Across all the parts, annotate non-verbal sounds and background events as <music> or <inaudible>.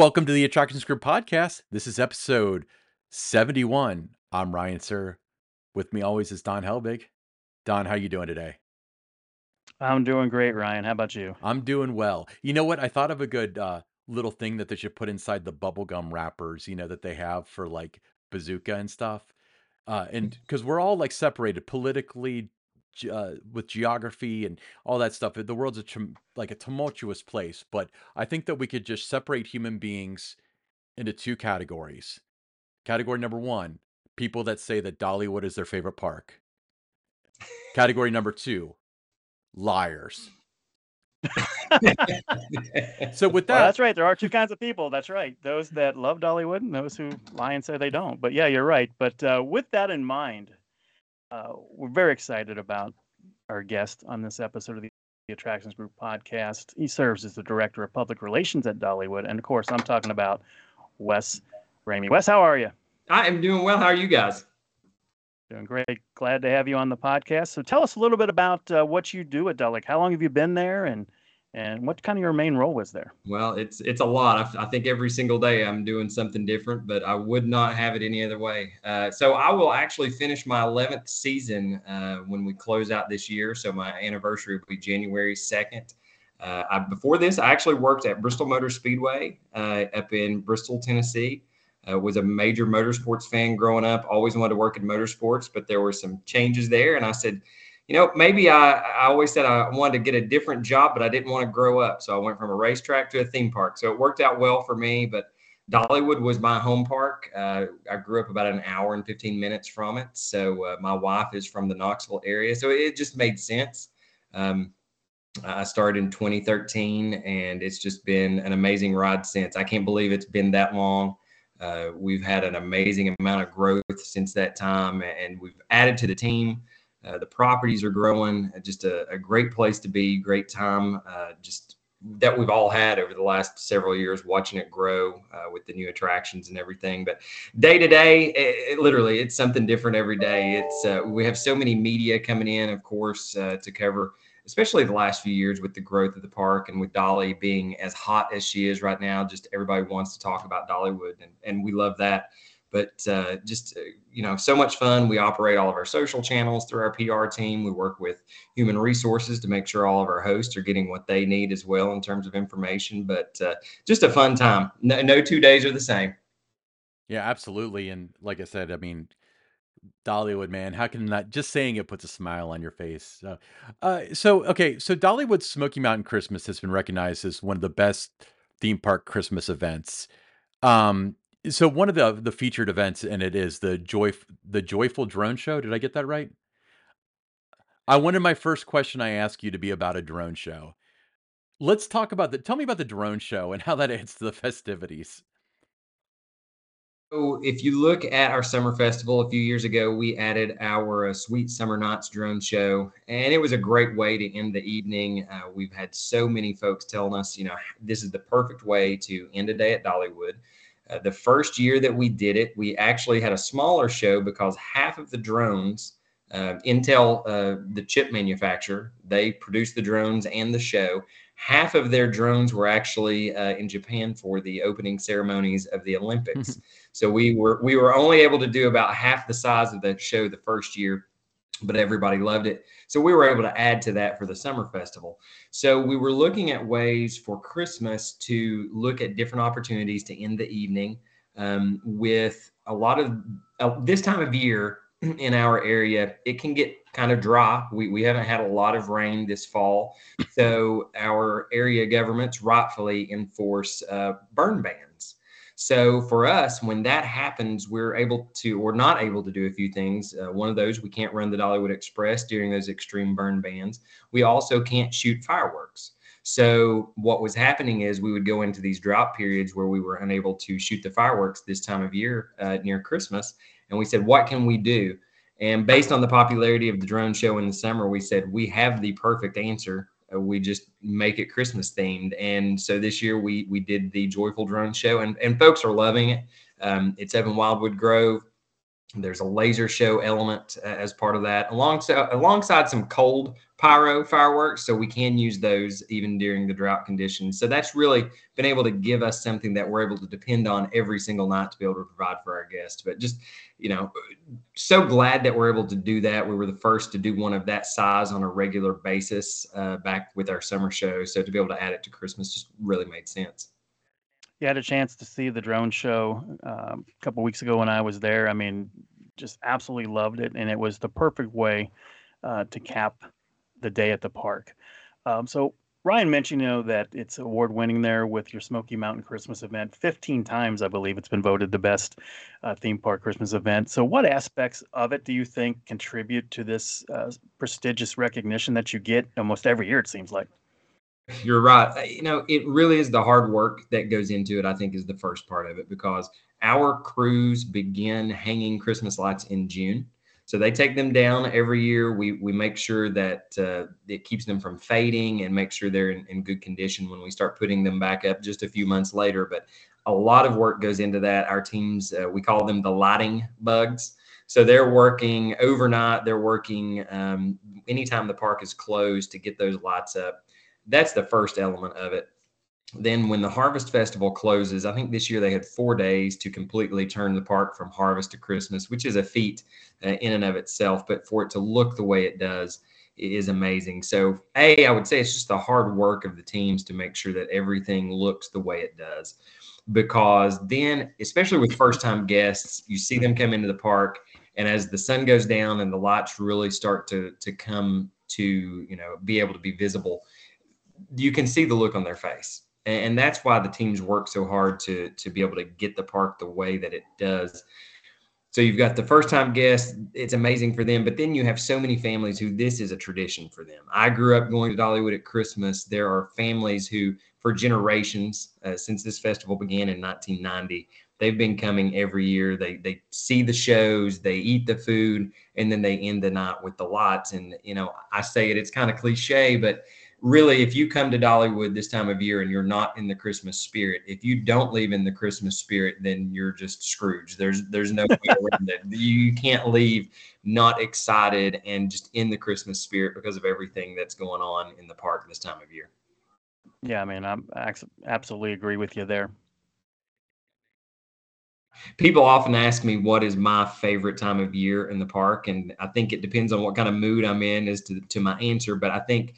Welcome to the Attractions Group podcast. This is episode 71. I'm Ryan Sir. With me always is Don Helbig. Don, how you doing today? I'm doing great, Ryan. How about you? I'm doing well. You know what? I thought of a good uh, little thing that they should put inside the bubblegum wrappers, you know, that they have for like bazooka and stuff. Uh, and because we're all like separated politically, uh, with geography and all that stuff. The world's a tum- like a tumultuous place, but I think that we could just separate human beings into two categories. Category number one, people that say that Dollywood is their favorite park. Category number two, liars. So with Well, that, that's right. There are two kinds of people. That's right. Those that love Dollywood and those who lie and say they don't. But yeah, you're right. But uh, with that in mind, uh, we're very excited about our guest on this episode of the, Attractions Group podcast. He serves as the director of public relations at Dollywood, and of course, I'm talking about Wes Ramey. Wes, how are you? I am doing well. How are you guys? Doing great. Glad to have you on the podcast. So tell us a little bit about uh, what you do at Dollywood. How long have you been there, and and what kind of your main role was there? Well, it's it's a lot. I think every single day I'm doing something different, but I would not have it any other way. Uh, so I will actually finish my 11th season uh, when we close out this year. So my anniversary will be January 2nd. Uh, I, before this, I actually worked at Bristol Motor Speedway uh, up in Bristol, Tennessee. Uh, was a major motorsports fan growing up. Always wanted to work in motorsports, but there were some changes there, and I said, you know, maybe I, I always said I wanted to get a different job, but I didn't want to grow up. So I went from a racetrack to a theme park. So it worked out well for me. But Dollywood was my home park. Uh, I grew up about an hour and 15 minutes from it. So uh, my wife is from the Knoxville area. So it just made sense. Um, I started in 2013, and it's just been an amazing ride since. I can't believe it's been that long. Uh, we've had an amazing amount of growth since that time, and we've added to the team. Uh, the properties are growing. uh, Just a, a great place to be. Great time. Uh, just that we've all had over the last several years, watching it grow uh, with the new attractions and everything. But day to day, it, it literally it's something different every day. It's uh, we have so many media coming in, of course, uh, to cover. Especially the last few years with the growth of the park and with Dolly being as hot as she is right now, just everybody wants to talk about Dollywood, and, and we love that but uh, just uh, you know so much fun we operate all of our social channels through our pr team we work with human resources to make sure all of our hosts are getting what they need as well in terms of information but uh, just a fun time no, no two days are the same yeah, absolutely. And like I said, I mean, Dollywood, man, how can that just saying it puts a smile on your face? Uh, so, okay, so Dollywood Smoky Mountain Christmas has been recognized as one of the best theme park Christmas events. Um, so one of the the featured events in it is the joy the joyful drone show. Did I get that right? I wanted my first question I ask you to be about a drone show. Let's talk about the. Tell me about the drone show and how that <laughs> adds to the festivities. So if you look at our summer festival a few years ago, we added our uh, Sweet Summer Nights drone show, and it was a great way to end the evening. Uh, we've had so many folks telling us, you know, this is the perfect way to end a day at Dollywood. Uh, the first year that we did it, we actually had a smaller show because half of the drones, uh, Intel, uh, the chip manufacturer, they produced the drones and the show. Half of their drones were actually uh, in Japan for the opening ceremonies of the Olympics. So we were we were only able to do about half the size of the show the first year, but everybody loved it. So we were able to add to that for the summer festival. So we were looking at ways for Christmas to look at different opportunities to end the evening um, with a lot of uh, this time of year <clears throat> in our area. It can get kind of dry. We we haven't had a lot of rain this fall, so our area governments rightfully enforce uh, burn bans. So for us, when that happens, we're able to, or not able to do a few things. Uh, one of those, we can't run the Dollywood Express during those extreme burn bans. We also can't shoot fireworks. So what was happening is we would go into these drought periods where we were unable to shoot the fireworks this time of year uh, near Christmas, and we said, what can we do? And based on the popularity of the drone show in the summer, we said we have the perfect answer uh, we just make it Christmas themed. And so this year we we did the Joyful Drone Show, and and folks are loving it. Um, it's Evan Wildwood Grove. There's a laser show element uh, as part of that, alongside alongside some cold pyro fireworks, so we can use those even during the drought conditions. So that's really been able to give us something that we're able to depend on every single night to be able to provide for our guests. But just you know, so glad that we're able to do that. We were the first to do one of that size on a regular basis uh, back with our summer show. So to be able to add it to Christmas just really made sense. You had a chance to see the drone show um, a couple weeks ago when I was there. I mean, just absolutely loved it, and it was the perfect way uh, to cap the day at the park. Um, so Ryan mentioned, you know, that it's award winning there with your Smoky Mountain Christmas event. 15 times, I believe, it's been voted the best uh, theme park Christmas event. So, what aspects of it do you think contribute to this uh, prestigious recognition that you get almost every year? It seems like. You're right. You know, it really is the hard work that goes into it, I think, is the first part of it because our crews begin hanging Christmas lights in June. So they take them down every year. We, we make sure that uh, it keeps them from fading and make sure they're in, in good condition when we start putting them back up just a few months later. But a lot of work goes into that. Our teams, uh, we call them the lighting bugs. So they're working overnight. They're working um, anytime the park is closed to get those lights up that's the first element of it. Then when the Harvest Festival closes, I think this year they had four days to completely turn the park from harvest to Christmas, which is a feat uh, in and of itself. But for it to look the way it does is amazing. So, A, I would say it's just the hard work of the teams to make sure that everything looks the way it does. Because then, especially with first time guests, you see them come into the park, and as the sun goes down and the lights really start to, to come to, you know, be able to be visible you can see the look on their face. And that's why the teams work so hard to to be able to get the park the way that it does. So you've got the first time guests, it's amazing for them, but then you have so many families who this is a tradition for them. I grew up going to Dollywood at Christmas. There are families who, for generations, uh, since this festival began in 1990, they've been coming every year. They they see the shows, they eat the food, and then they end the night with the lights. And you know, I say it, it's kind of cliche, but really, if you come to Dollywood this time of year and you're not in the Christmas spirit, if you don't leave in the Christmas spirit, then you're just Scrooge. There's there's no way around it. <laughs> You can't leave not excited and just in the Christmas spirit because of everything that's going on in the park this time of year. Yeah, I mean, I absolutely agree with you there. People often ask me what is my favorite time of year in the park, and I think it depends on what kind of mood I'm in as to, to my answer. But I think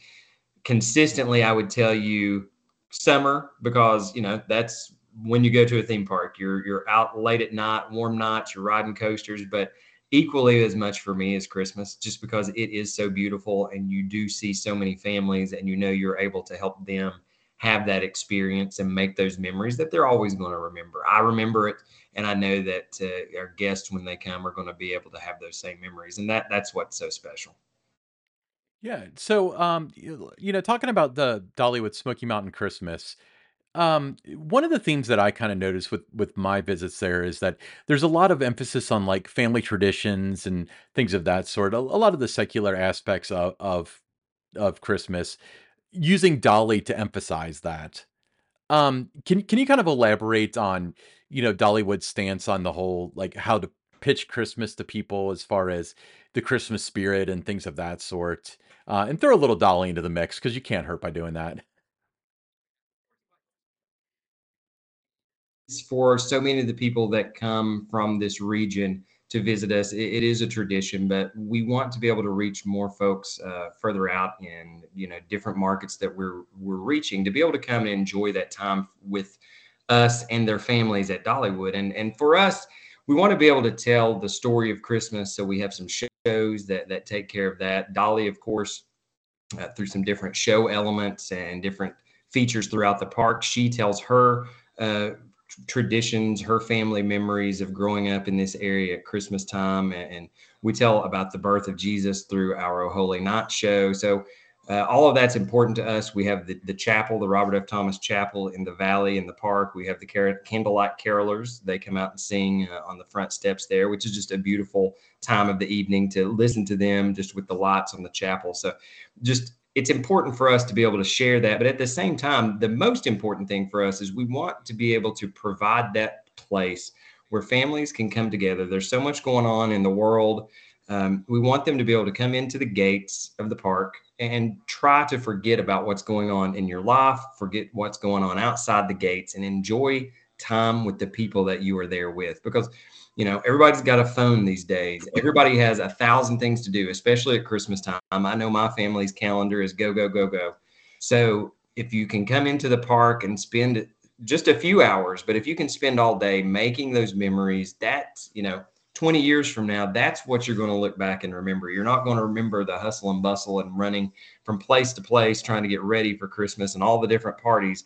consistently, I would tell you summer because you know that's when you go to a theme park. You're you're out late at night, warm nights, you're riding coasters, but equally as much for me as Christmas, just because it is so beautiful and you do see so many families, and you know you're able to help them have that experience and make those memories that they're always going to remember. I remember it, and I know that uh, our guests, when they come, are going to be able to have those same memories, and that that's what's so special. Yeah. So, um, you know, talking about the Dollywood Smoky Mountain Christmas, um, one of the themes that I kind of noticed with with my visits there is that there's a lot of emphasis on like family traditions and things of that sort. A, a lot of the secular aspects of of of Christmas, using Dolly to emphasize that. Um, can can you kind of elaborate on, you know, Dollywood's stance on the whole, like how to pitch Christmas to people as far as the Christmas spirit and things of that sort? Uh, and throw a little Dolly into the mix because you can't hurt by doing that. For so many of the people that come from this region to visit us, it, it is a tradition, but we want to be able to reach more folks uh, further out in you know different markets that we're we're reaching to be able to come and enjoy that time with us and their families at Dollywood. And and for us, we want to be able to tell the story of Christmas. So we have some shows that that take care of that. Dolly, of course, uh, through some different show elements and different features throughout the park, she tells her uh, traditions, her family memories of growing up in this area at Christmas time, and, and we tell about the birth of Jesus through our Holy Night show. So uh, all of that's important to us. We have the, the chapel, the Robert F. Thomas Chapel in the valley in the park. We have the car- candlelight carolers. They come out and sing uh, on the front steps there, which is just a beautiful time of the evening to listen to them just with the lights on the chapel. So just it's important for us to be able to share that. But at the same time, the most important thing for us is we want to be able to provide that place where families can come together. There's so much going on in the world. Um, we want them to be able to come into the gates of the park and try to forget about what's going on in your life, forget what's going on outside the gates, and enjoy time with the people that you are there with. Because, you know, everybody's got a phone these days. Everybody has a thousand things to do, especially at Christmas time. I know my family's calendar is go, go, go, go. So if you can come into the park and spend just a few hours, but if you can spend all day making those memories, that's, you know, 20 years from now, that's what you're going to look back and remember. You're not going to remember the hustle and bustle and running from place to place trying to get ready for Christmas and all the different parties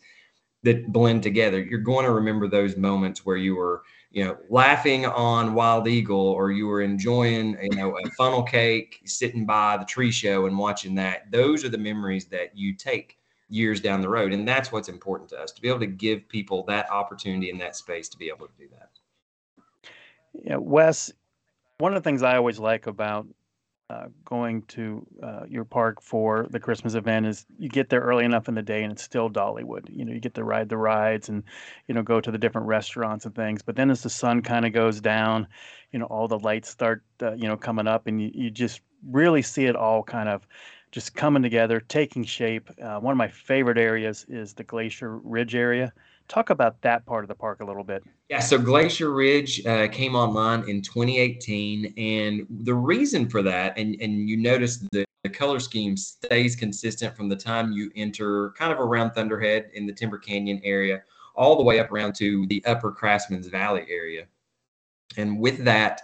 that blend together. You're going to remember those moments where you were, you know, laughing on Wild Eagle or you were enjoying, you know, a funnel cake, sitting by the tree show and watching that. Those are the memories that you take years down the road. And that's what's important to us to be able to give people that opportunity and that space to be able to do that. Yeah, Wes, one of the things I always like about uh, going to uh, your park for the Christmas event is you get there early enough in the day and it's still Dollywood. You know, you get to ride the rides and, you know, go to the different restaurants and things. But then as the sun kind of goes down, you know, all the lights start, uh, you know, coming up and you, you just really see it all kind of just coming together, taking shape. Uh, one of my favorite areas is the Glacier Ridge area. Talk about that part of the park a little bit. Yeah, so Glacier Ridge uh, came online in 2018, and the reason for that, and and you notice the, the color scheme stays consistent from the time you enter, kind of around Thunderhead in the Timber Canyon area, all the way up around to the Upper Craftsman's Valley area, and with that,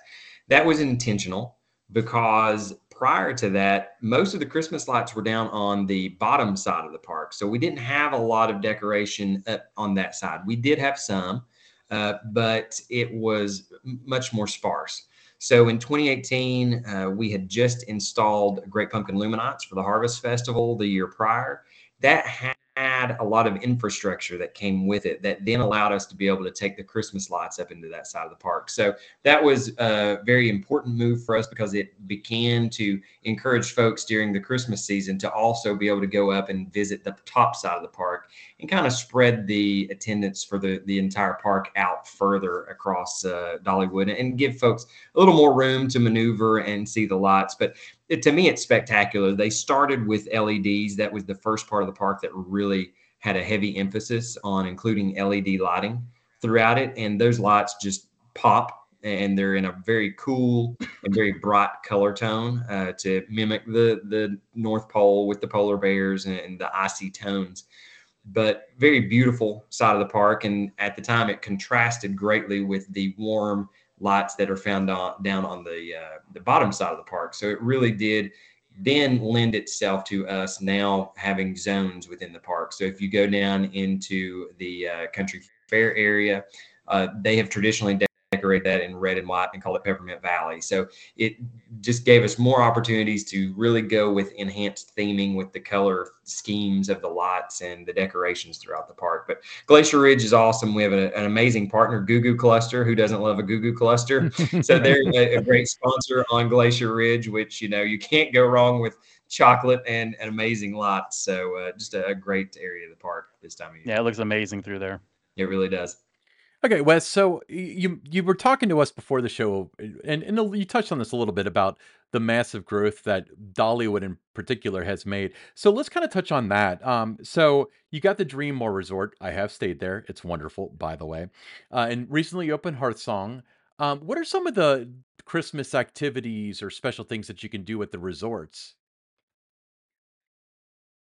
that was intentional because prior to that, most of the Christmas lights were down on the bottom side of the park. So we didn't have a lot of decoration up on that side. We did have some, uh, but it was much more sparse. So in 2018, uh, we had just installed Great Pumpkin LumiNights for the Harvest Festival the year prior. That had had a lot of infrastructure that came with it that then allowed us to be able to take the Christmas lights up into that side of the park. So that was a very important move for us because it began to encourage folks during the Christmas season to also be able to go up and visit the top side of the park and kind of spread the attendance for the, the entire park out further across uh, Dollywood and give folks a little more room to maneuver and see the lights. But it, to me, it's spectacular. They started with LEDs. That was the first part of the park that really had a heavy emphasis on including LED lighting throughout it. And those lights just pop and they're in a very cool and very bright color tone uh, to mimic the the North Pole with the polar bears and, and, the icy tones. But very beautiful side of the park, and at the time it contrasted greatly with the warm lights that are found on, down on the uh, the bottom side of the park. So it really did then lend itself to us now having zones within the park. So if you go down into the uh, country fair area, uh, they have traditionally decorate that in red and white and call it Peppermint Valley. So it just gave us more opportunities to really go with enhanced theming with the color schemes of the lights and the decorations throughout the park. But Glacier Ridge is awesome. We have a, an amazing partner, Goo Goo Cluster. Who doesn't love a Goo Goo Cluster? <laughs> so they're a, a great sponsor on Glacier Ridge, which you know you can't go wrong with chocolate and an amazing lot. So uh, just a, a, great area of the park this time of year. Yeah, it looks amazing through there. It really does. Okay, Wes. So you you were talking to us before the show, and and you touched on this a little bit about the massive growth that Dollywood in particular has made. So let's kind of touch on that. Um, so you got the Dream Dreammore Resort. I have stayed there. It's wonderful, by the way. Uh, and recently opened HeartSong. Um, what are some of the Christmas activities or special things that you can do at the resorts?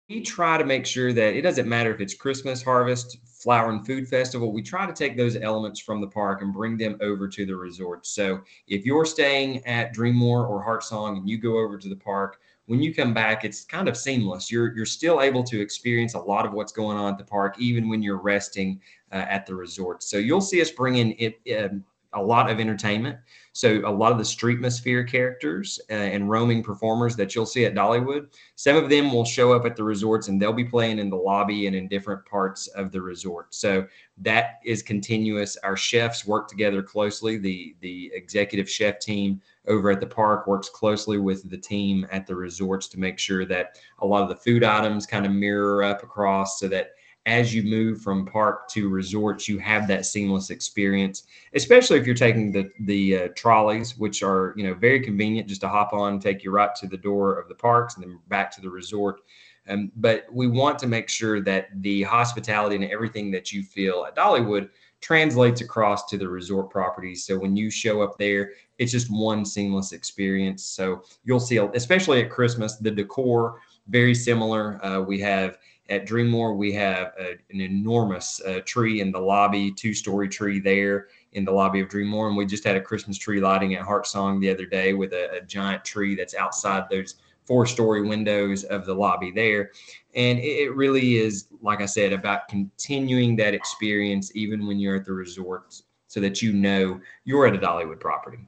We try to make sure that it doesn't matter if it's Christmas, harvest, flower and food festival. We try to take those elements from the park and bring them over to the resort. So if you're staying at Dreammore or HeartSong and you go over to the park, when you come back, it's kind of seamless. You're you're still able to experience a lot of what's going on at the park, even when you're resting uh, at the resort. So you'll see us bring in it, uh, a lot of entertainment. So a lot of the Streetmosphere characters uh, and roaming performers that you'll see at Dollywood, some of them will show up at the resorts and they'll be playing in the lobby and in different parts of the resort. So that is continuous. Our chefs work together closely. The the executive chef team over at the park works closely with the team at the resorts to make sure that a lot of the food items kind of mirror up across so that as you move from park to resorts, you have that seamless experience, especially if you're taking the the uh, trolleys, which are you know very convenient just to hop on, take you right to the door of the parks, and then back to the resort. Um, but we want to make sure that the hospitality and everything that you feel at Dollywood translates across to the resort properties. So when you show up there, it's just one seamless experience. So you'll see, especially at Christmas, the decor very similar. Uh, we have at Dreammore, we have a, an enormous uh, tree in the lobby, two story tree there in the lobby of Dreammore. And we just had a Christmas tree lighting at Heart Song the other day with a, a giant tree that's outside those four story windows of the lobby there. And it, it really is, like I said, about continuing that experience even when you're at the resort so that you know you're at a Dollywood property.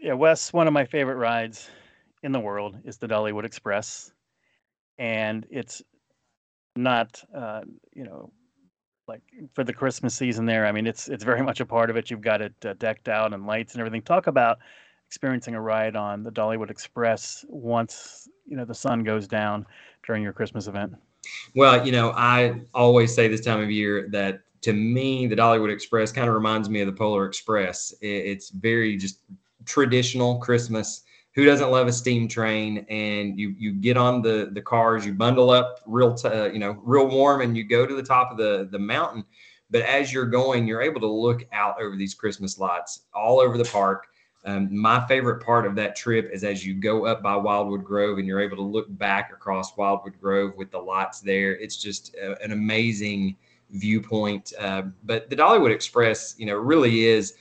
Yeah, Wes, one of my favorite rides in the world is the Dollywood Express and it's not uh, you know like for the Christmas season there. I mean, it's it's very <laughs> much a part of it. You've got it uh, decked out and lights and everything. Talk about experiencing a ride on the Dollywood Express once you know the sun goes down during your Christmas event. Well, you know, I always say this time of year that to me, the Dollywood Express kind of reminds me of the Polar Express. It's very just traditional Christmas who doesn't love a steam train? And you you get on the the cars, you bundle up real t- uh, you know real warm, and you go to the top of the the mountain. But as you're going, you're able to look out over these Christmas lights all over the park. Um, my favorite part of that trip is as you go up by Wildwood Grove and you're able to look back across Wildwood Grove with the lights there. It's just a, an amazing viewpoint. Uh, but the Dollywood Express, you know, really is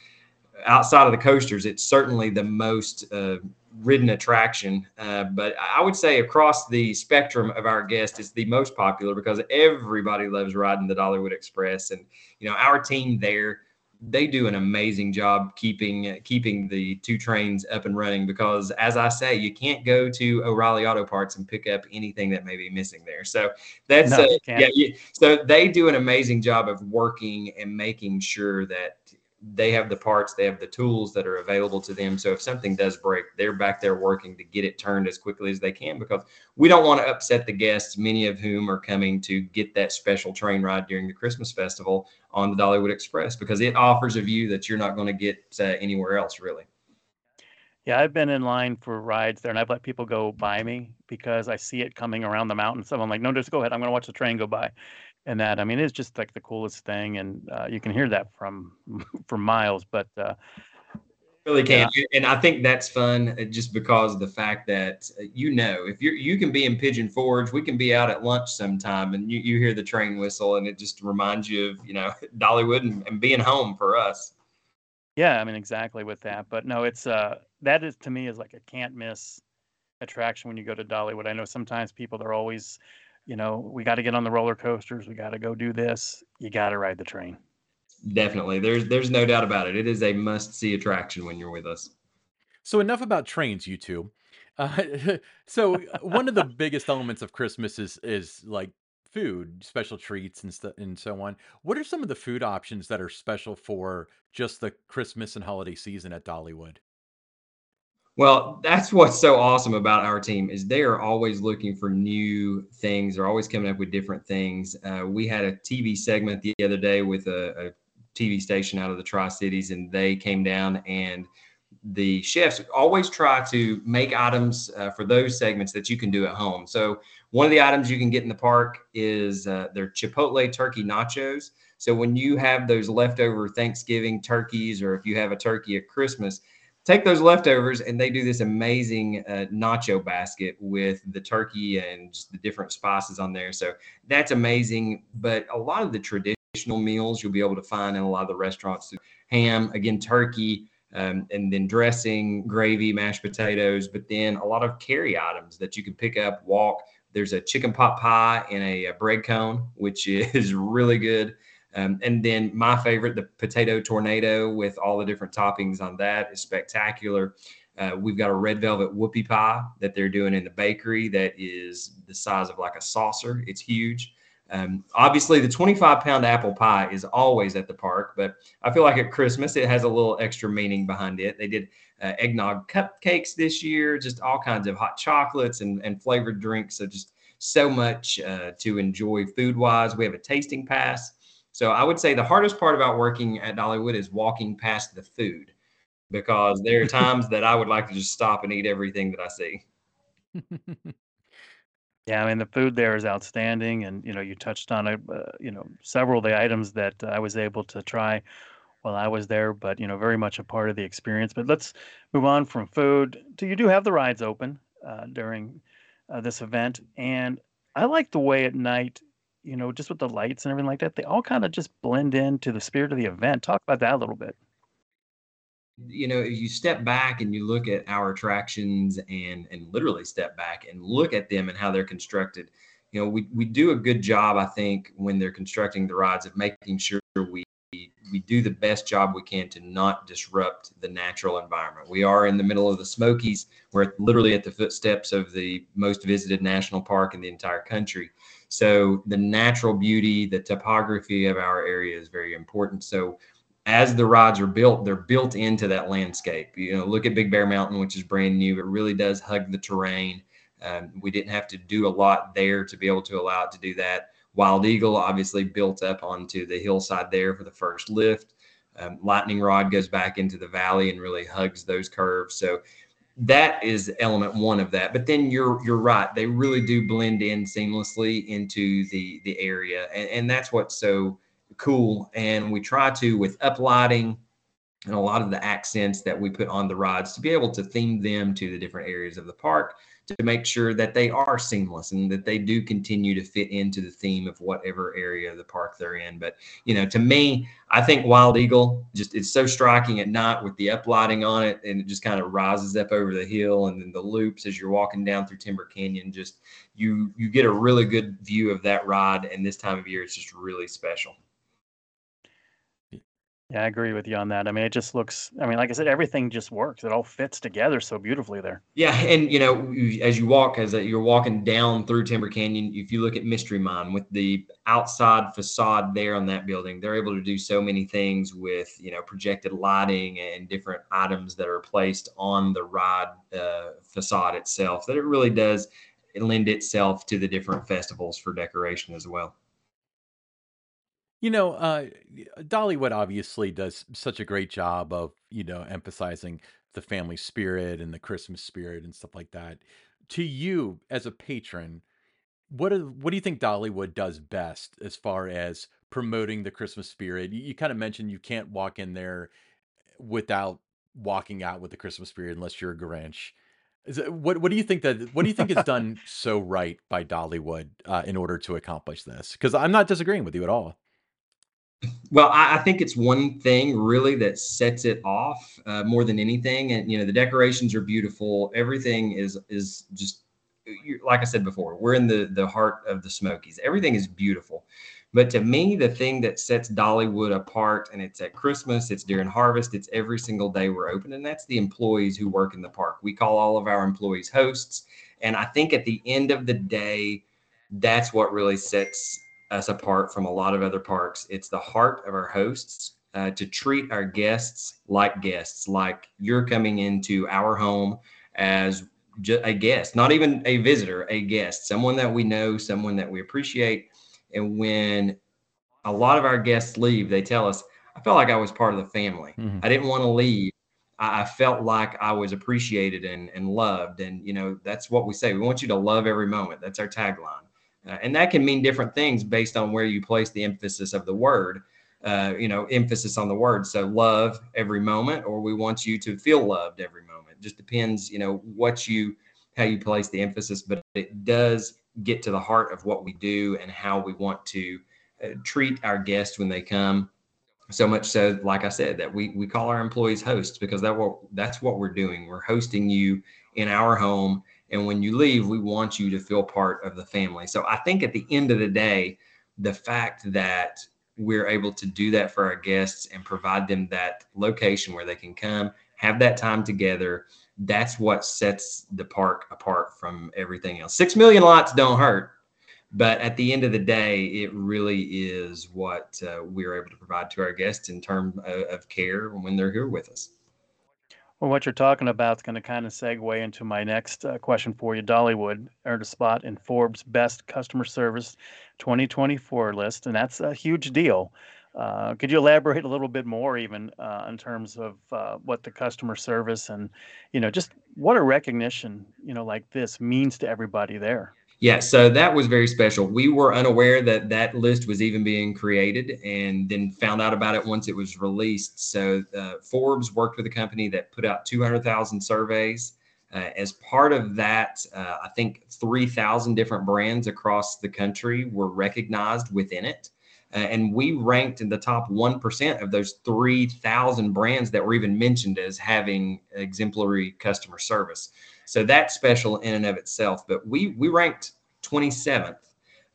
outside of the coasters. It's certainly the most uh, ridden attraction. Uh, but I would say across the spectrum of our guests, it's the most popular because everybody loves riding the Dollywood Express. And, you know, our team there, they do an amazing job keeping keeping the two trains up and running because as I say, you can't go to O'Reilly Auto Parts and pick up anything that may be missing there. So that's no, uh, yeah, you, so they do an amazing job of working and making sure that they have the parts, they have the tools that are available to them. So if something does break, they're back there working to get it turned as quickly as they can because we don't want to upset the guests, many of whom are coming to get that special train ride during the Christmas festival on the Dollywood Express because it offers a view that you're not going to get uh, anywhere else, really. Yeah, I've been in line for rides there and I've let people go by me because I see it coming around the mountain. So I'm like, no, just go ahead. I'm going to watch the train go by and that. I mean, it's just like the coolest thing, and uh, you can hear that from <laughs> for miles. But uh, really can, yeah. and I think that's fun uh, just because of the fact that uh, you know if you you can be in Pigeon Forge, we can be out at lunch sometime, and you you hear the train whistle, and it just reminds you of you know <laughs> Dollywood and, and being home for us. Yeah, I mean exactly with that. But no, it's uh that is to me is like a can't miss attraction when you go to Dollywood. I know sometimes people are always you know, we got to get on the roller coasters. We got to go do this. You got to ride the train. Definitely. There's there's no doubt about it. It is a must see attraction when you're with us. So enough about trains, you two. Uh, <laughs> so one of the <laughs> biggest elements of Christmas is is like food, special treats and stuff and so on. What are some of the food options that are special for just the Christmas and holiday season at Dollywood? Well, that's what's so awesome about our team is they are always looking for new things. They're always coming up with different things. Uh, we had a TV segment the other day with a, a TV station out of the Tri Cities, and they came down and the chefs always try to make items uh, for those segments that you can do at home. So one of the items you can get in the park is uh, their Chipotle turkey nachos. So when you have those leftover Thanksgiving turkeys, or if you have a turkey at Christmas, take those leftovers and they do this amazing uh, nacho basket with the turkey and just the different spices on there. So that's amazing. But a lot of the traditional meals you'll be able to find in a lot of the restaurants ham, again, turkey. Um, and then dressing, gravy, mashed potatoes, but then a lot of carry items that you can pick up, walk. There's a chicken pot pie and a, a bread cone, which <laughs> is really good. Um, and then my favorite, the potato tornado with all the different toppings on that is spectacular. Uh, we've got a red velvet whoopie pie that they're doing in the bakery that is the size of like a saucer. It's huge. Um, obviously, the 25 pound apple pie is always at the park, but I feel like at Christmas it has a little extra meaning behind it. They did uh, eggnog cupcakes this year, just all kinds of hot chocolates and, and flavored drinks. So just so much uh, to enjoy food wise. We have a tasting pass. So I would say the hardest part about working at Dollywood is walking past the food because there are <laughs> times that I would like to just stop and eat everything that I see. <laughs> Yeah, I mean the food there is outstanding, and you know you touched on it. Uh, you know several of the items that I was able to try while I was there, but you know very much a part of the experience. But let's move on from food to you do have the rides open uh, during uh, this event, and I like the way at night, you know, just with the lights and everything like that, they all kind of just blend into the spirit of the event. Talk about that a little bit. you know, if you step back and you look at our attractions and and literally step back and look at them and how they're constructed. You know, we we do a good job, I think, when they're constructing the rides of making sure we we do the best job we can to not disrupt the natural environment. We are in the middle of the Smokies. We're literally at the footsteps of the most visited national park in the entire country. So the natural beauty, the topography of our area is very important. So as the rides are built, they're built into that landscape. You know, look at Big Bear Mountain, which is brand new. It really does hug the terrain. Um, we didn't have to do a lot there to be able to allow it to do that. Wild Eagle obviously built up onto the hillside there for the first lift. Um, Lightning Rod goes back into the valley and really hugs those curves. So that is element one of that. But then you're you're right; they really do blend in seamlessly into the the area, and, and that's what's so cool. And we try to with uplighting and a lot of the accents that we put on the rides to be able to theme them to the different areas of the park to make sure that they are seamless and that they do continue to fit into the theme of whatever area of the park they're in. But you know, to me, I think Wild Eagle just it's so striking at night with the uplighting on it, and it just kind of rises up over the hill, and then the loops as you're walking down through Timber Canyon. Just you you get a really good view of that ride, and this time of year, it's just really special. Yeah, I agree with you on that. I mean, it just looks. I mean, like I said, everything just works. It all fits together so beautifully there. Yeah, and you know, as you walk, as you're walking down through Timber Canyon, if you look at Mystery Mine with the outside facade there on that building, they're able to do so many things with you know projected lighting and different items that are placed on the ride uh, facade itself. That it really does lend itself to the different festivals for decoration as well. You know, uh, Dollywood obviously does such a great job of, you know, emphasizing the family spirit and the Christmas spirit and stuff like that. To you as a patron, what do, what do you think Dollywood does best as far as promoting the Christmas spirit? You, you kind of mentioned you can't walk in there without walking out with the Christmas spirit unless you're a Grinch. Is it, what what do you think that what do you think is done <laughs> so right by Dollywood uh, in order to accomplish this? Because I'm not disagreeing with you at all. Well, I, I think it's one thing really that sets it off uh, more than anything. And you know, the decorations are beautiful. Everything is is just like I said before. We're in the the heart of the Smokies. Everything is beautiful. But to me, the thing that sets Dollywood apart, and it's at Christmas, it's during harvest, it's every single day we're open, and that's the employees who work in the park. We call all of our employees hosts. And I think at the end of the day, that's what really sets us apart from a lot of other parks. It's the heart of our hosts uh, to treat our guests like guests, like you're coming into our home as ju- a guest, not even a visitor, a guest, someone that we know, someone that we appreciate. And when a lot of our guests leave, they tell us, I felt like I was part of the family. Mhm. I didn't want to leave. I, I felt like I was appreciated and, and loved. And, you know, that's what we say. We want you to love every moment. That's our tagline. Uh, and that can mean different things based on where you place the emphasis of the word. Uh, you know, emphasis on the word. So love every moment, or we want you to feel loved every moment. Just depends, you know, what you how you place the emphasis, but it does get to the heart of what we do and how we want to uh, treat our guests when they come. So much so, like I said, that we we call our employees hosts because that what that's what we're doing. We're hosting you in our home and when you leave, we want you to feel part of the family. So I think at the end of the day, the fact that we're able to do that for our guests and provide them that location where they can come, have that time together, that's what sets the park apart from everything else. Six million lots don't hurt. But at the end of the day, it really is what uh, we're able to provide to our guests in terms of, of care when they're here with us. Well, what you're talking about is going to kind of segue into my next uh, question for you. Dollywood earned a spot in Forbes' Best Customer Service 2024 list, and that's a huge deal. Uh, could you elaborate a little bit more, even uh, in terms of uh, what the customer service and, you know, just what a recognition, you know, like this means to everybody there? Yeah, so that was very special. We were unaware that that list was even being created and then found out about it once it was released. So uh, Forbes worked with a company that put out 200,000 surveys. Uh, as part of that, uh, I think 3,000 different brands across the country were recognized within it. Uh, and we ranked in the top 1% of those 3,000 brands that were even mentioned as having exemplary customer service. So that's special in and of itself. But we we ranked 27th.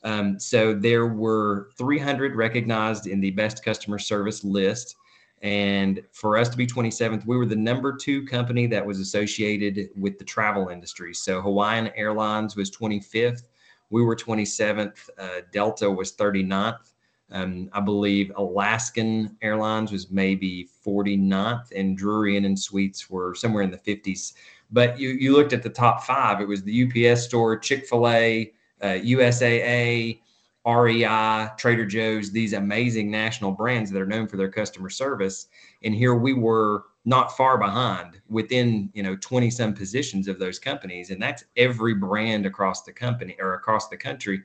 Um, so there were 300 recognized in the best customer service list. And for us to be 27th, we were the number two company that was associated with the travel industry. So Hawaiian Airlines was 25th. We were 27th. Uh, Delta was 39th. Um, I believe Alaskan Airlines was maybe 49th, and Drury Inn and Suites were somewhere in the 50s. But you you looked at the top five. It was the UPS store, Chick Fil A, uh, USAA, REI, Trader Joe's. These amazing national brands that are known for their customer service. And here we were not far behind within you know 20 some positions of those companies and that's every brand across the company or across the country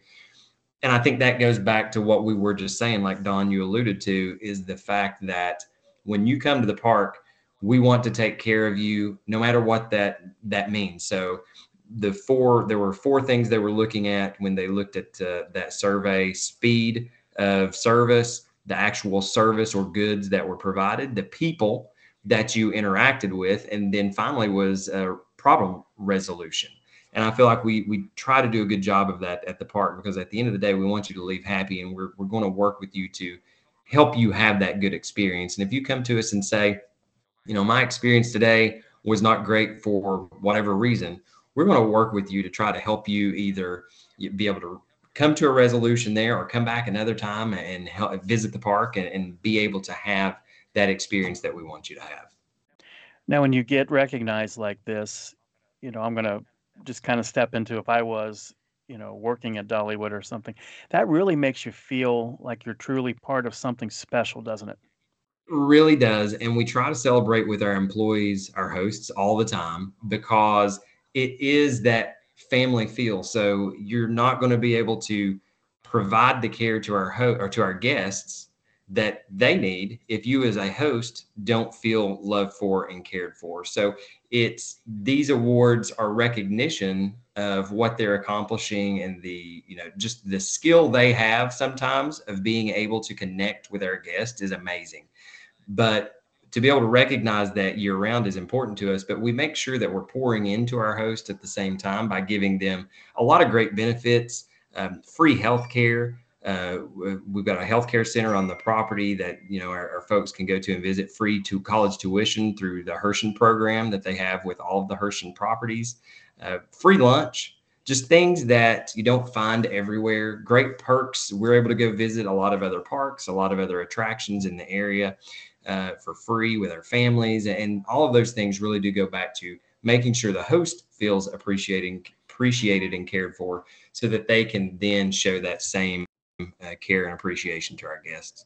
and i think that goes back to what we were just saying like don you alluded to is the fact that when you come to the park we want to take care of you no matter what that that means. So the four there were four things they were looking at when they looked at uh, that survey speed of service the actual service or goods that were provided the people that you interacted with and then finally was a problem resolution. And i feel like we we try to do a good job of that at the park because at the end of the day we want you to leave happy and we're, we're going to work with you to help you have that good experience. And if you come to us and say you know, my experience today was not great for whatever reason. We're going to work with you to try to help you either be able to come to a resolution there or come back another time and help visit the park and, and be able to have that experience that we want you to have. Now, when you get recognized like this, you know, I'm going to just kind of step into if I was, you know, working at Dollywood or something, that really makes you feel like you're truly part of something special, doesn't it? Really does. And we try to celebrate with our employees, our hosts all the time because it is that family feel. So you're not going to be able to provide the care to our host or to our guests that they need if you as a host don't feel loved for and cared for. So it's these awards are recognition of what they're accomplishing and the you know just the skill they have sometimes of being able to connect with our guests is amazing but to be able to recognize that year round is important to us, but we make sure that we're pouring into our host at the same time by giving them a lot of great benefits, um, free health care. Uh, we've got a healthcare center on the property that you know our, our, folks can go to and visit free to college tuition through the Herschend program that they have with all of the Herschend properties. Uh, free lunch, just things that you don't find everywhere. Great perks. We're able to go visit a lot of other parks, a lot of other attractions in the area uh, for free with our families. And all of those things really do go back to making sure the host feels appreciating, appreciated and cared for so that they can then show that same uh, care and appreciation to our guests.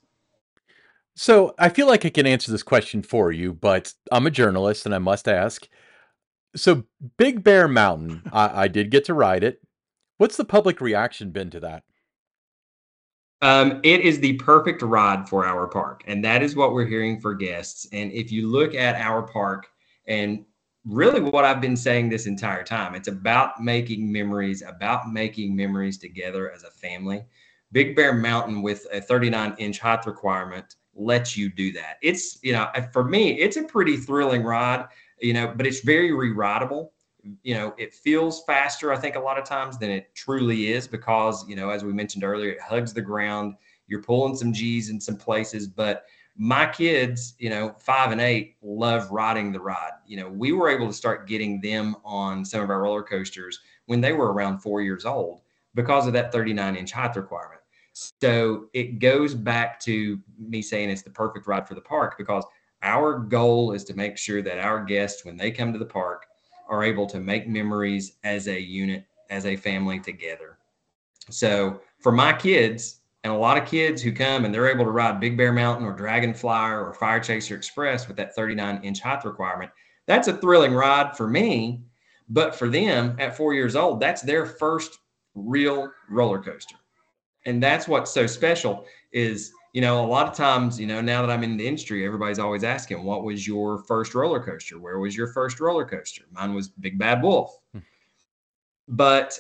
So I feel like I can answer this question for you, but I'm a journalist and I must ask. So Big Bear Mountain, I, I did get to ride it. What's the public reaction been to that? Um, it is the perfect ride for our park, and that is what we're hearing for guests. And if you look at our park, and really what I've been saying this entire time, it's about making memories, about making memories together as a family. Big Bear Mountain with a 39 inch height requirement lets you do that. It's, you know, for me, it's a pretty thrilling ride, you know, but it's very re-rideable you know, it feels faster, I think, a lot of times than it truly is because, you know, as we mentioned earlier, it hugs the ground. You're pulling some G's in some places, but my kids, you know, five and eight, love riding the ride. You know, we were able to start getting them on some of our roller coasters when they were around four years old because of that 39 inch height requirement. So it goes back to me saying it's the perfect ride for the park because Our goal is to make sure that our guests, when they come to the park, are able to make memories as a unit, as a family together. So for my kids, and a lot of kids who come and they're able to ride Big Bear Mountain or Dragonflier or Fire Chaser Express with that 39 inch height requirement, that's a thrilling ride for me. But for them at four years old, that's their first real roller coaster. And that's what's so special is, you know, a lot of times, you know, now that I'm in the industry, everybody's always asking, what was your first roller coaster? Where was your first roller coaster? Mine was Big Bad Wolf. Hmm. but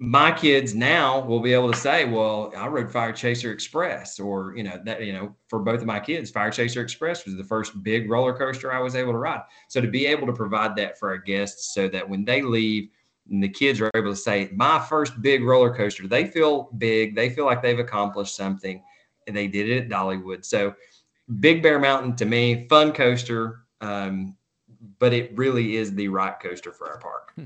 my kids now will be able to say, well, I rode FireChaser Express, or, you know, that, you know, for both of my kids, FireChaser Express was the first big roller coaster I was able to ride. So to be able to provide that for our guests so that when they leave, and the kids are able to say, my first big roller coaster, they feel big, they feel like they've accomplished something, and they did it at Dollywood. So Big Bear Mountain to me, fun coaster, um, but it really is the right coaster for our park. Hmm.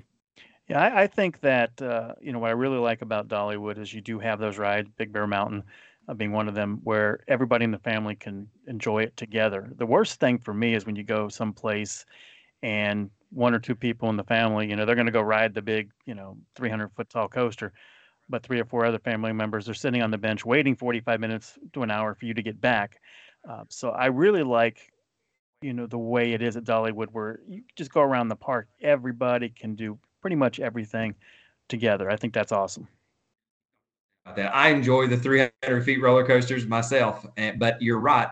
Yeah, I, I think that uh, you know what I really like about Dollywood is you do have those rides, Big Bear Mountain uh, being one of them, where everybody in the family can enjoy it together. The worst thing for me is when you go someplace and one or two people in the family, you know, they're going to go ride the big, you know, 300 foot tall coaster, but three or four other family members are sitting on the bench waiting 45 minutes to an hour for you to get back. Uh, so I really like, you know, the way it is at Dollywood, where you just go around the park, everybody can do pretty much everything together. I think that's awesome. That I enjoy the 300 feet roller coasters myself, but you're right.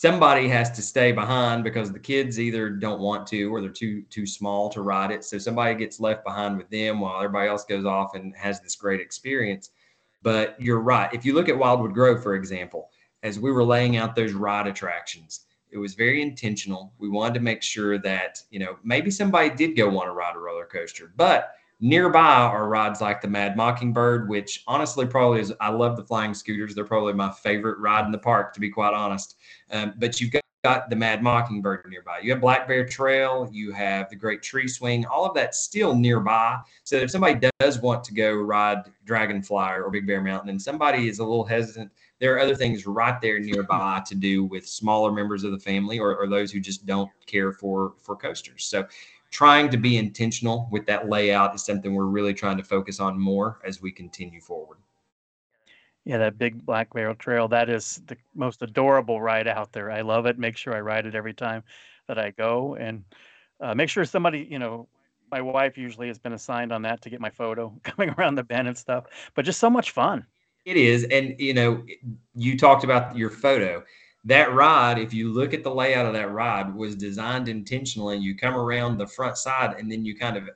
Somebody has to stay behind because the kids either don't want to or they're too too small to ride it. So somebody gets left behind with them while everybody else goes off and has this great experience. But you're right. If you look at Wildwood Grove, for example, as we were laying out those ride attractions, it was very intentional. We wanted to make sure that, you know, maybe somebody did go want to ride a roller coaster, but nearby are rides like the Mad Mockingbird, which honestly probably is, I love the flying scooters. They're probably my favorite ride in the park, to be quite honest. Um, but you've got, got the Mad Mockingbird nearby. You have Black Bear Trail, you have the Great Tree Swing, all of that's still nearby. So if somebody does want to go ride Dragonflier or Big Bear Mountain and somebody is a little hesitant, there are other things right there nearby <laughs> to do with smaller members of the family or, or those who just don't care for for coasters. So trying to be intentional with that layout is something we're really trying to focus on more as we continue forward. Yeah, that big Black Bear Trail, that is the most adorable ride out there. I love it. Make sure I ride it every time that I go and uh, make sure somebody, you know, my wife usually has been assigned on that to get my photo <laughs> coming around the bend and stuff, but just so much fun. It is. And, you know, you talked about your photo. That ride, if you look at the layout of that ride, was designed intentionally. You come around the front side and then you kind of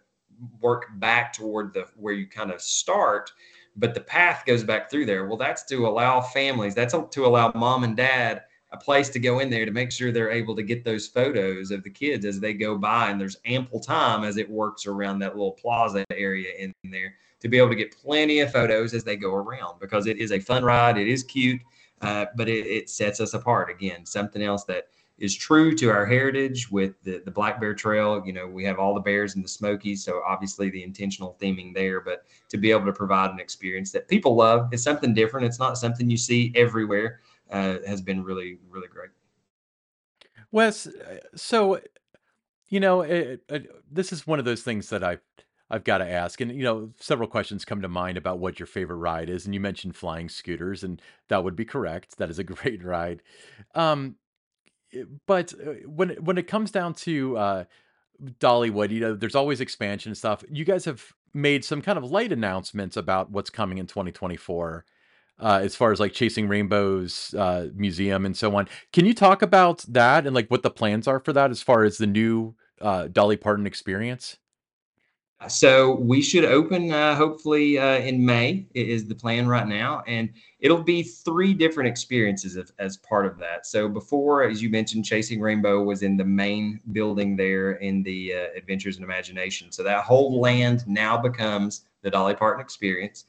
work back toward the where you kind of start, but the path goes back through there. Well, that's to allow families, that's to allow mom and dad a place to go in there to make sure they're able to get those photos of the kids as they go by. And there's ample time as it works around that little plaza area in there to be able to get plenty of photos as they go around because it is a fun ride. It is cute, uh, but it, it, sets us apart. Again, something else that is true to our heritage with the, the Black Bear Trail. You know, we have all the bears and the Smokies, so obviously the intentional theming there, but to be able to provide an experience that people love, it's something different. It's not something you see everywhere. Uh, has been really, really great. Wes, uh, so you know, it, it, this is one of those things that I I've got to ask. And, you know, several questions come to mind about what your favorite ride is. And you mentioned flying scooters, and that would be correct. That is a <laughs> great ride. Um, eh, but uh, when it- when it comes down to uh, Dollywood, you know, there's always expansion and stuff. You guys have made some kind of light announcements about what's coming in 2024, uh, as far as like Chasing Rainbows uh, Museum and so on. Can you talk about that and like what the plans are for that as far as the new uh, Dolly Parton experience? So we should open uh, hopefully uh, in May is the plan right now, and it'll be three different experiences as, part of that. So before, as you mentioned, Chasing Rainbow was in the main building there in the uh, Adventures in Imagination. So that whole land now becomes the Dolly Parton experience,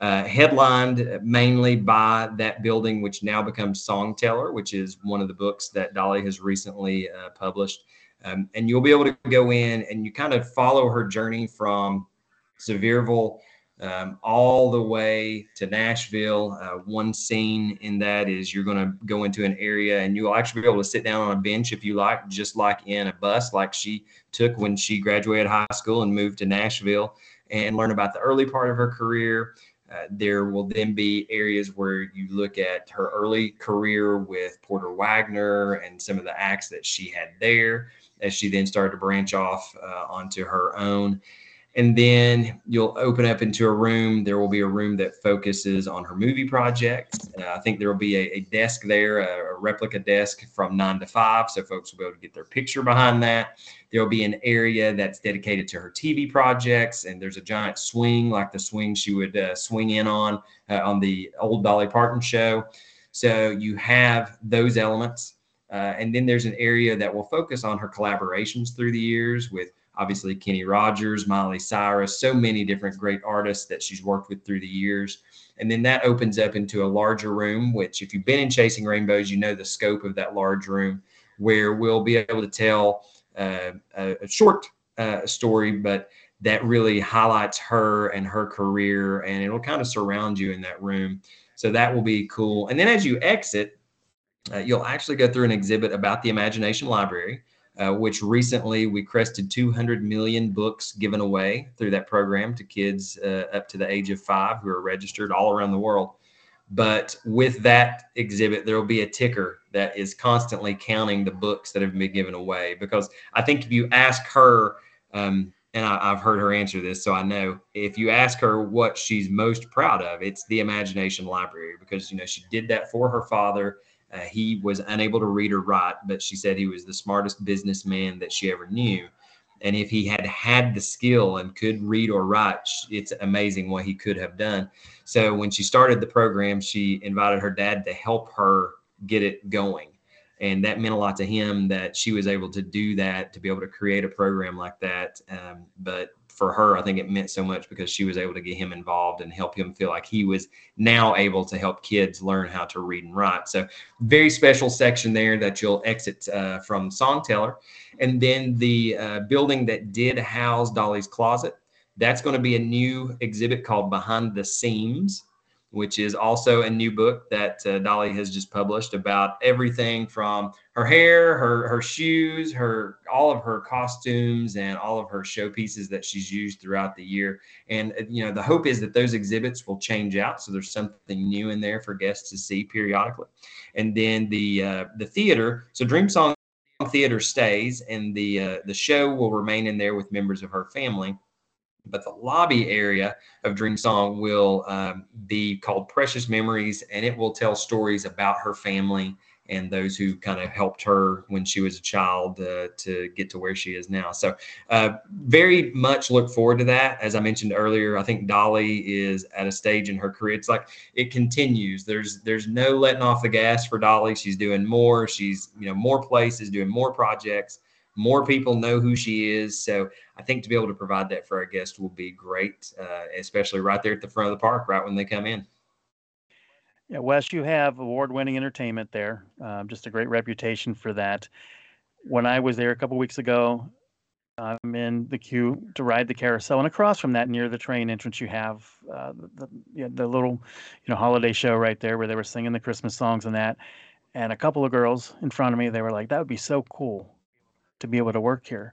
uh, headlined mainly by that building, which now becomes Songteller, which is one of the books that Dolly has recently uh, published. Um, and you'll be able to go in and you kind of follow her journey from Sevierville um, all the way to Nashville. Uh, one scene in that is you're going to go into an area and you'll actually be able to sit down on a bench if you like, just like in a bus, like she took when she graduated high school and moved to Nashville and learn about the early part of her career. Uh, there will then be areas where you look at her early career with Porter Wagoner and some of the acts that she had there as she then started to branch off uh, onto her own. And then you'll open up into a room. There will be a room that focuses on her movie projects. Uh, I think there will be a, a desk there, a, a, replica desk from nine to five. So folks will be able to get their picture behind that. There will be an area that's dedicated to her TV projects. And there's a giant swing, like the swing she would uh, swing in on uh, on the old Dolly Parton show. So you have those elements. Uh, and then there's an area that will focus on her collaborations through the years with obviously Kenny Rogers, Miley Cyrus, so many different great artists that she's worked with through the years. And then that opens up into a larger room, which, if you've been in Chasing Rainbows, you know the scope of that large room where we'll be able to tell uh, a, a, short uh, story, but that really highlights her and her career, and it'll kind of surround you in that room. So that will be cool. And then as you exit, uh, you'll actually go through an exhibit about the Imagination Library uh, which recently we crested 200 million books given away through that program to kids uh, up to the age of five who are registered all around the world. But with that exhibit, there will be a ticker that is constantly counting the books that have been given away. Because I think if you ask her, um, and I, have heard her answer this, so I know if you ask her what she's most proud of, it's the Imagination Library because you know she did that for her father uh, he was unable to read or write, but she said he was the smartest businessman that she ever knew. And if he had had the skill and could read or write, it's amazing what he could have done. So when she started the program, she invited her dad to help her get it going. And that meant a lot to him that she was able to do that, to be able to create a program like that. Um, but for her, I think it meant so much because she was able to get him involved and help him feel like he was now able to help kids learn how to read and write. So, very special section there that you'll exit uh, from Songteller. And then the uh, building that did house Dolly's Closet, that's going to be a new exhibit called Behind the Seams which is also a new book that uh, Dolly has just published about everything from her hair, her her shoes, her all of her costumes, and all of her showpieces that she's used throughout the year. And uh, you know, the hope is that those exhibits will change out, so there's something new in there for guests to see periodically. And then the uh, the theater, so DreamSong Theater stays, and the uh, the show will remain in there with members of her family but the lobby area of DreamSong will um, be called Precious Memories, and it will tell stories about her family and those who kind of helped her when she was a child uh, to get to where she is now. So, uh, very much look forward to that. As I mentioned earlier, I think Dolly is at a stage in her career. It's like it continues. There's there's no letting off the gas for Dolly. She's doing more. She's you know more places, doing more projects more people know who she is. So I think to be able to provide that for our guests will be great, uh, especially right there at the front of the park, right when they come in. Yeah, Wes, you have award-winning entertainment there. Um, just a great reputation for that. When I was there a couple weeks ago, I'm in the queue to ride the carousel, and across from that, near the train entrance, you have uh, the the, the little, you know, holiday show right there where they were singing the Christmas songs and that. And a couple of girls in front of me, they were like, "That would be so cool to be able to work here.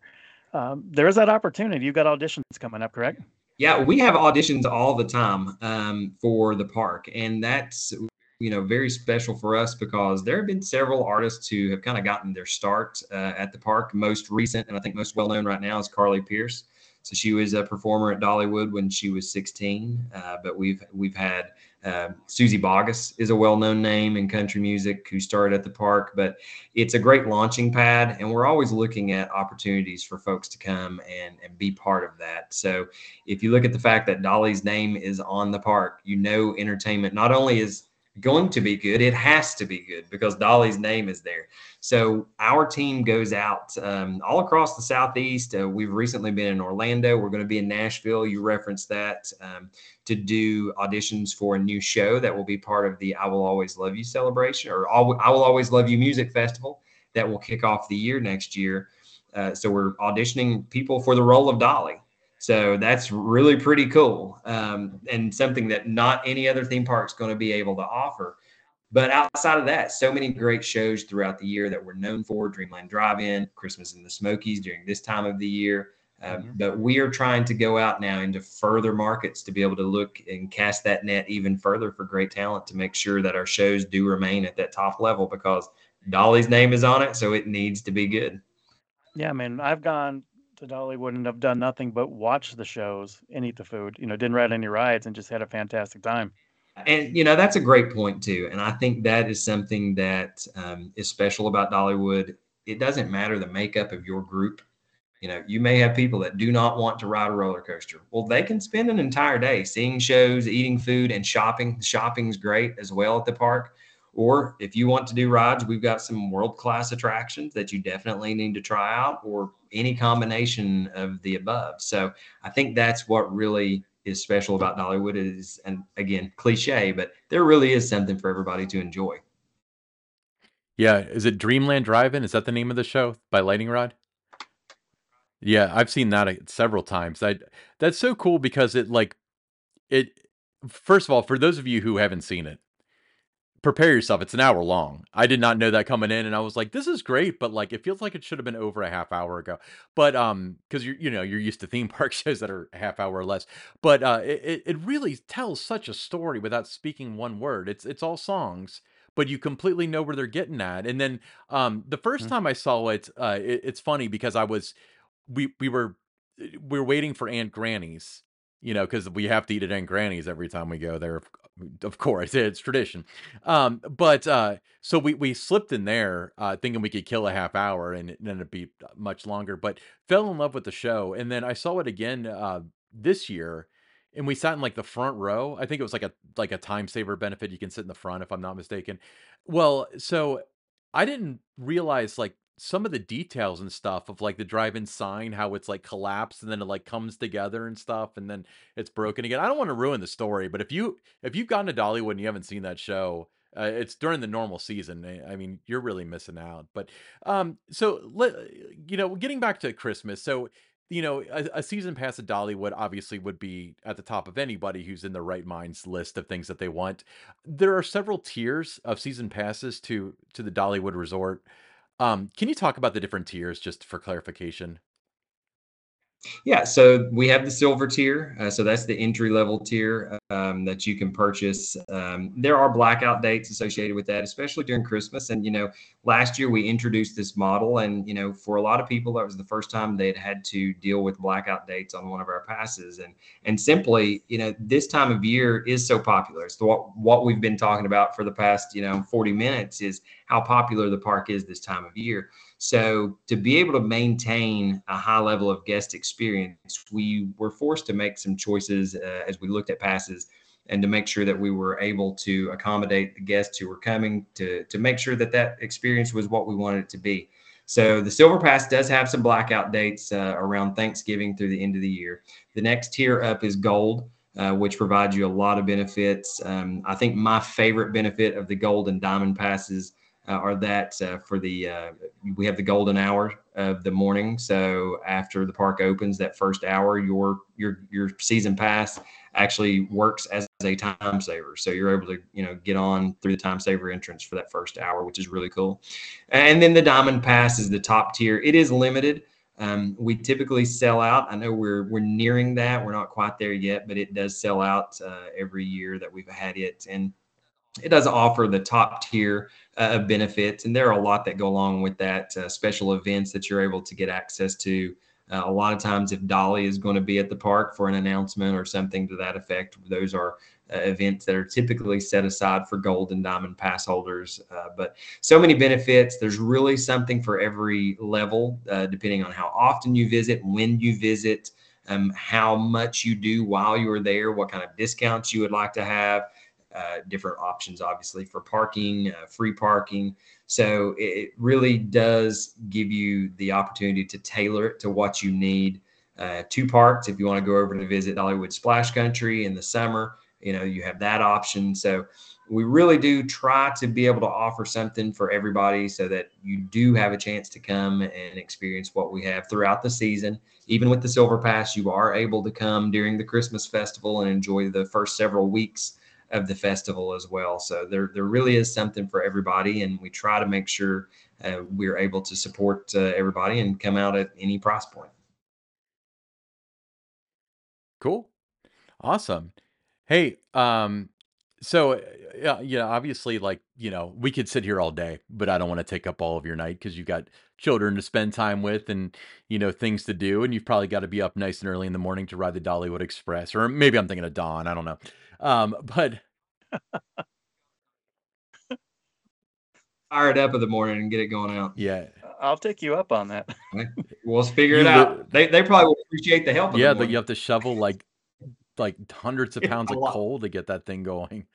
Um, there is that opportunity. You've got auditions coming up, correct? Yeah, we have auditions all the time um, for the park, and that's you know very special for us because there have been several artists who have kind of gotten their start uh, at the park. Most recent, and I think most well known right now, is Carly Pearce. So she was a performer at Dollywood when she was 16. Uh, but we've we've had uh, Suzy Bogguss is a well-known name in country music who started at the park. But it's a great launching pad, and we're always looking at opportunities for folks to come and and be part of that. So if you look at the fact that Dolly's name is on the park, you know entertainment not only is going to be good. It has to be good because Dolly's name is there. So our team goes out um, all across the Southeast. Uh, we've recently been in Orlando. We're going to be in Nashville. You referenced that um, to do auditions for a new show that will be part of the I Will Always Love You celebration or I Will Always Love You Music Festival that will kick off the year next year. Uh, so we're auditioning people for the role of Dolly. So that's really pretty cool um, and something that not any other theme park is going to be able to offer. But outside of that, so many great shows throughout the year that we're known for Dreamland Drive In, Christmas in the Smokies during this time of the year. Uh, mm-hmm. But we are trying to go out now into further markets to be able to look and cast that net even further for great talent to make sure that our shows do remain at that top level because Dolly's name is on it, so it needs to be good. Yeah, I mean, I've gone Dollywood and have done nothing but watch the shows and eat the food. You know, didn't ride any rides and just had a fantastic time. And you know that's a great point too and i think that is something that um, is special about dollywood. It doesn't matter the makeup of your group. You know you may have people that do not want to ride a roller coaster. Well they can spend an entire day seeing shows eating food and shopping. Shopping's great as well at the park or if you want to do rides we've got some world class attractions that you definitely need to try out or any combination of the above so i think that's what really is special about Dollywood is, and again, cliche, but there really is something for everybody to enjoy. Yeah, is it Dreamland Drive-In? Is that the name of the show by Lightning Rod? Yeah, I've seen that uh, several times. I that's so cool because it like it. First of all, for those of you who haven't seen it, prepare yourself. It's an hour long. I did not know that coming in, and I was like, "This is great," but like, it feels like it should have been over a half hour ago. But um, because you're you know you're used to theme <laughs> park shows that are a half hour or less. But uh, it it really tells such a story without speaking one word. It's it's all songs, but you completely know where they're getting at. And then um, the 1st mm-hmm. time I saw it, uh, it, it's funny because I was we we were we were waiting for Aunt Granny's you know, because we have to eat at Aunt Granny's every time we go there. Of course, <laughs> it's tradition. Um, but uh, so we we slipped in there, uh, thinking we could kill a half hour, and it ended up be uh, much longer. But fell in love with the show, and then I saw it again uh, this year, and we sat in like the front row. I think it was like a like a time saver benefit. You can sit in the front if I'm not mistaken. Well, so I didn't realize like some of the details and stuff of like the drive-in sign, how it's like collapsed and then it like comes together and stuff, and then it's broken again. I don't want to ruin the story, but if you if you've gone to Dollywood and you haven't seen that show, uh, it's during the normal season. Eh, I mean, you're really missing out. But um, so let you know, getting back to Christmas, so you know, a, a, season pass at Dollywood obviously would be at the top of anybody who's in the right minds list of things that they want. There are several tiers of season passes to to the Dollywood Resort. Um, can you talk about the different tiers just for clarification? Yeah, so we have the silver tier. Uh, so that's the entry level tier um, that you can purchase. Um, there are blackout dates associated with that, especially during Christmas. And, you know, last year we introduced this model. And, you know, for a lot of people, that was the first time they'd had to deal with blackout dates on one of our passes. And, and simply, you know, this time of year is so popular. It's what, what we've been talking about for the past, you know, 40 minutes is how popular the park is this time of year. So to be able to maintain a high level of guest experience, we were forced to make some choices uh, as we looked at passes and to make sure that we were able to accommodate the guests who were coming to, to make sure that that experience was what we wanted it to be. So the Silver Pass does have some blackout dates uh, around Thanksgiving through the end of the year. The next tier up is Gold, uh, which provides you a lot of benefits. Um, I think my favorite benefit of the Gold and Diamond passes are that uh, for the uh, we have the golden hour of the morning. So after the park opens, that first hour, your your your season pass actually works as a time saver. So you're able to you know get on through the time saver entrance for that first hour, which is really cool. And then the diamond pass is the top tier. It is limited. Um, we typically sell out. I know we're we're nearing that. We're not quite there yet, but it does sell out uh, every year that we've had it. And it does offer the top tier uh, of benefits, and there are a lot that go along with that. Uh, special events that you're able to get access to. Uh, a lot of times, if Dolly is going to be at the park for an announcement or something to that effect, those are uh, events that are typically set aside for gold and diamond pass holders. Uh, but so many benefits. There's really something for every level, uh, depending on how often you visit, when you visit, um, how much you do while you are there, what kind of discounts you would like to have. Uh, different options, obviously, for parking, uh, free parking. So it really does give you the opportunity to tailor it to what you need. Uh, two parks, if you want to go over to visit Dollywood Splash Country in the summer, you know, you have that option. So we really do try to be able to offer something for everybody so that you do have a chance to come and experience what we have throughout the season. Even with the Silver Pass, you are able to come during the Christmas festival and enjoy the first several weeks of the festival as well. So there, there really is something for everybody, and we try to make sure uh, we're able to support uh, everybody and come out at any price point. Cool. Awesome. Hey, um, so uh, yeah, yeah, obviously, like you know, we could sit here all day, but I don't want to take up all of your night because you've got children to spend time with and you know things to do, and you've probably got to be up nice and early in the morning to ride the Dollywood Express, or maybe I'm thinking of dawn. I don't know, um, <laughs> but Fire it up in the morning and get it going out. yeah, I'll take you up on that. <laughs> We'll figure it li- out. They, they probably will appreciate the help. in the yeah, but you have to shovel like like hundreds of pounds of coal to get that thing going.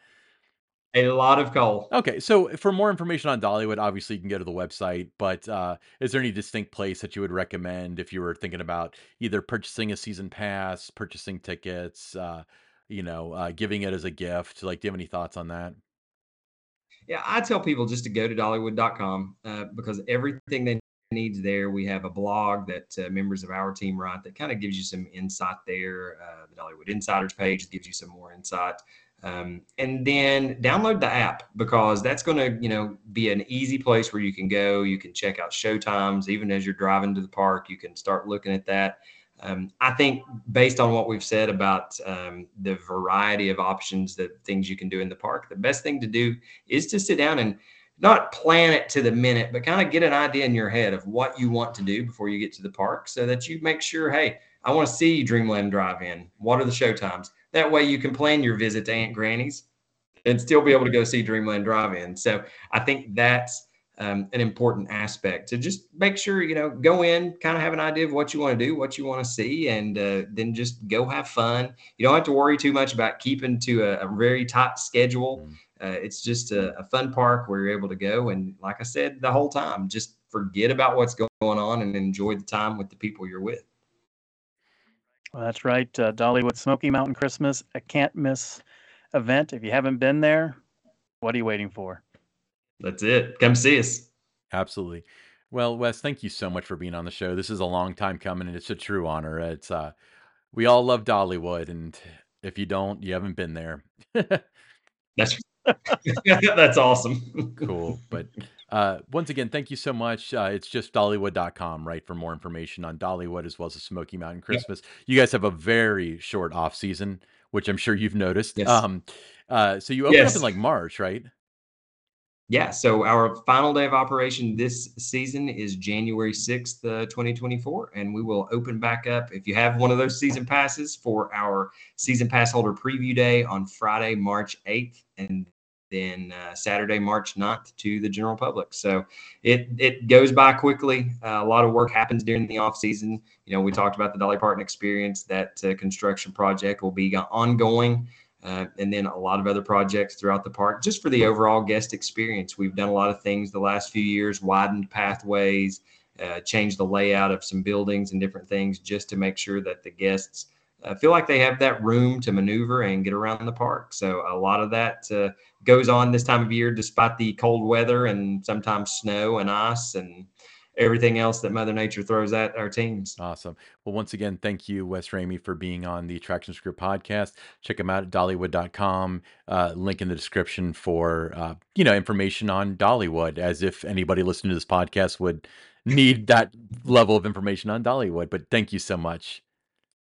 a lot of coal. Okay, so for more information on Dollywood, obviously you can go to the website, but uh, is there any distinct place that you would recommend if you were thinking about either purchasing a season pass, purchasing tickets, uh, you know, uh, giving it as a gift? Like, do you have any thoughts on that? Yeah, I tell people just to go to dollywood.com uh, because everything they needs there. We have a blog that uh, members of our team write that kind of gives you some insight there. Uh, the Dollywood Insiders page gives you some more insight. Um, and then download the app because that's going to, you know, be an easy place where you can go. You can check out show times, even as you're driving to the park. You can start looking at that. Um, I think based on what we've said about um, the variety of options, the things you can do in the park, the best thing to do is to sit down and not plan it to the minute, but kind of get an idea in your head of what you want to do before you get to the park so that you make sure, hey, I want to see Dreamland Drive In. What are the show times? That way you can plan your visit to Aunt Granny's and still be able to go see Dreamland Drive In. So I think that's um, an important aspect to just make sure, you know, go in, kind of have an idea of what you want to do, what you want to see, and uh, then just go have fun. You don't have to worry too much about keeping to a, a very tight schedule. Mm. Uh, it's just a, a fun park where you're able to go. And like I said, the whole time, just forget about what's going on and enjoy the time with the people you're with. Well, that's right. Uh, Dollywood Smoky Mountain Christmas, a can't miss event. If you haven't been there, what are you waiting for? That's it. Come see us. Absolutely. Well, Wes, thank you so much for being on the show. This is a long time coming, and it's a true honor. It's uh, we all love Dollywood, and if you don't, you haven't been there. <laughs> That's <laughs> that's awesome. cool. But uh, once again, thank you so much. Uh, it's just dollywood.com, right, for more information on Dollywood as well as the Smoky Mountain Christmas. You guys have a very short off season, which I'm sure you've noticed. Yes. Um, uh, so you open up in like March, right? Yeah. So our final day of operation this season is January 6th, uh, 2024. And we will open back up if you have one of those season passes for our season pass holder preview day on Friday, March 8th. And then uh, Saturday, March 9th to the general public. So it it goes by quickly. Uh, a lot of work happens during the off season. You know, we talked about the Dolly Parton experience. That uh, construction project will be ongoing. Uh, and then a lot of other projects throughout the park just for the overall guest experience. We've done a lot of things the last few years, widened pathways, uh, changed the layout of some buildings and different things just to make sure that the guests uh, feel like they have that room to maneuver and get around the park. So a lot of that uh, goes on this time of year, despite the cold weather and sometimes snow and ice and everything else that Mother Nature throws at our teams. Awesome. Well, once again, thank you, Wes Ramey, for being on the Attraction Script podcast. Check them out at dollywood.com. Uh, link in the description for uh, you know information on Dollywood, as if anybody listening to this podcast would need that level of information on Dollywood. But thank you so much.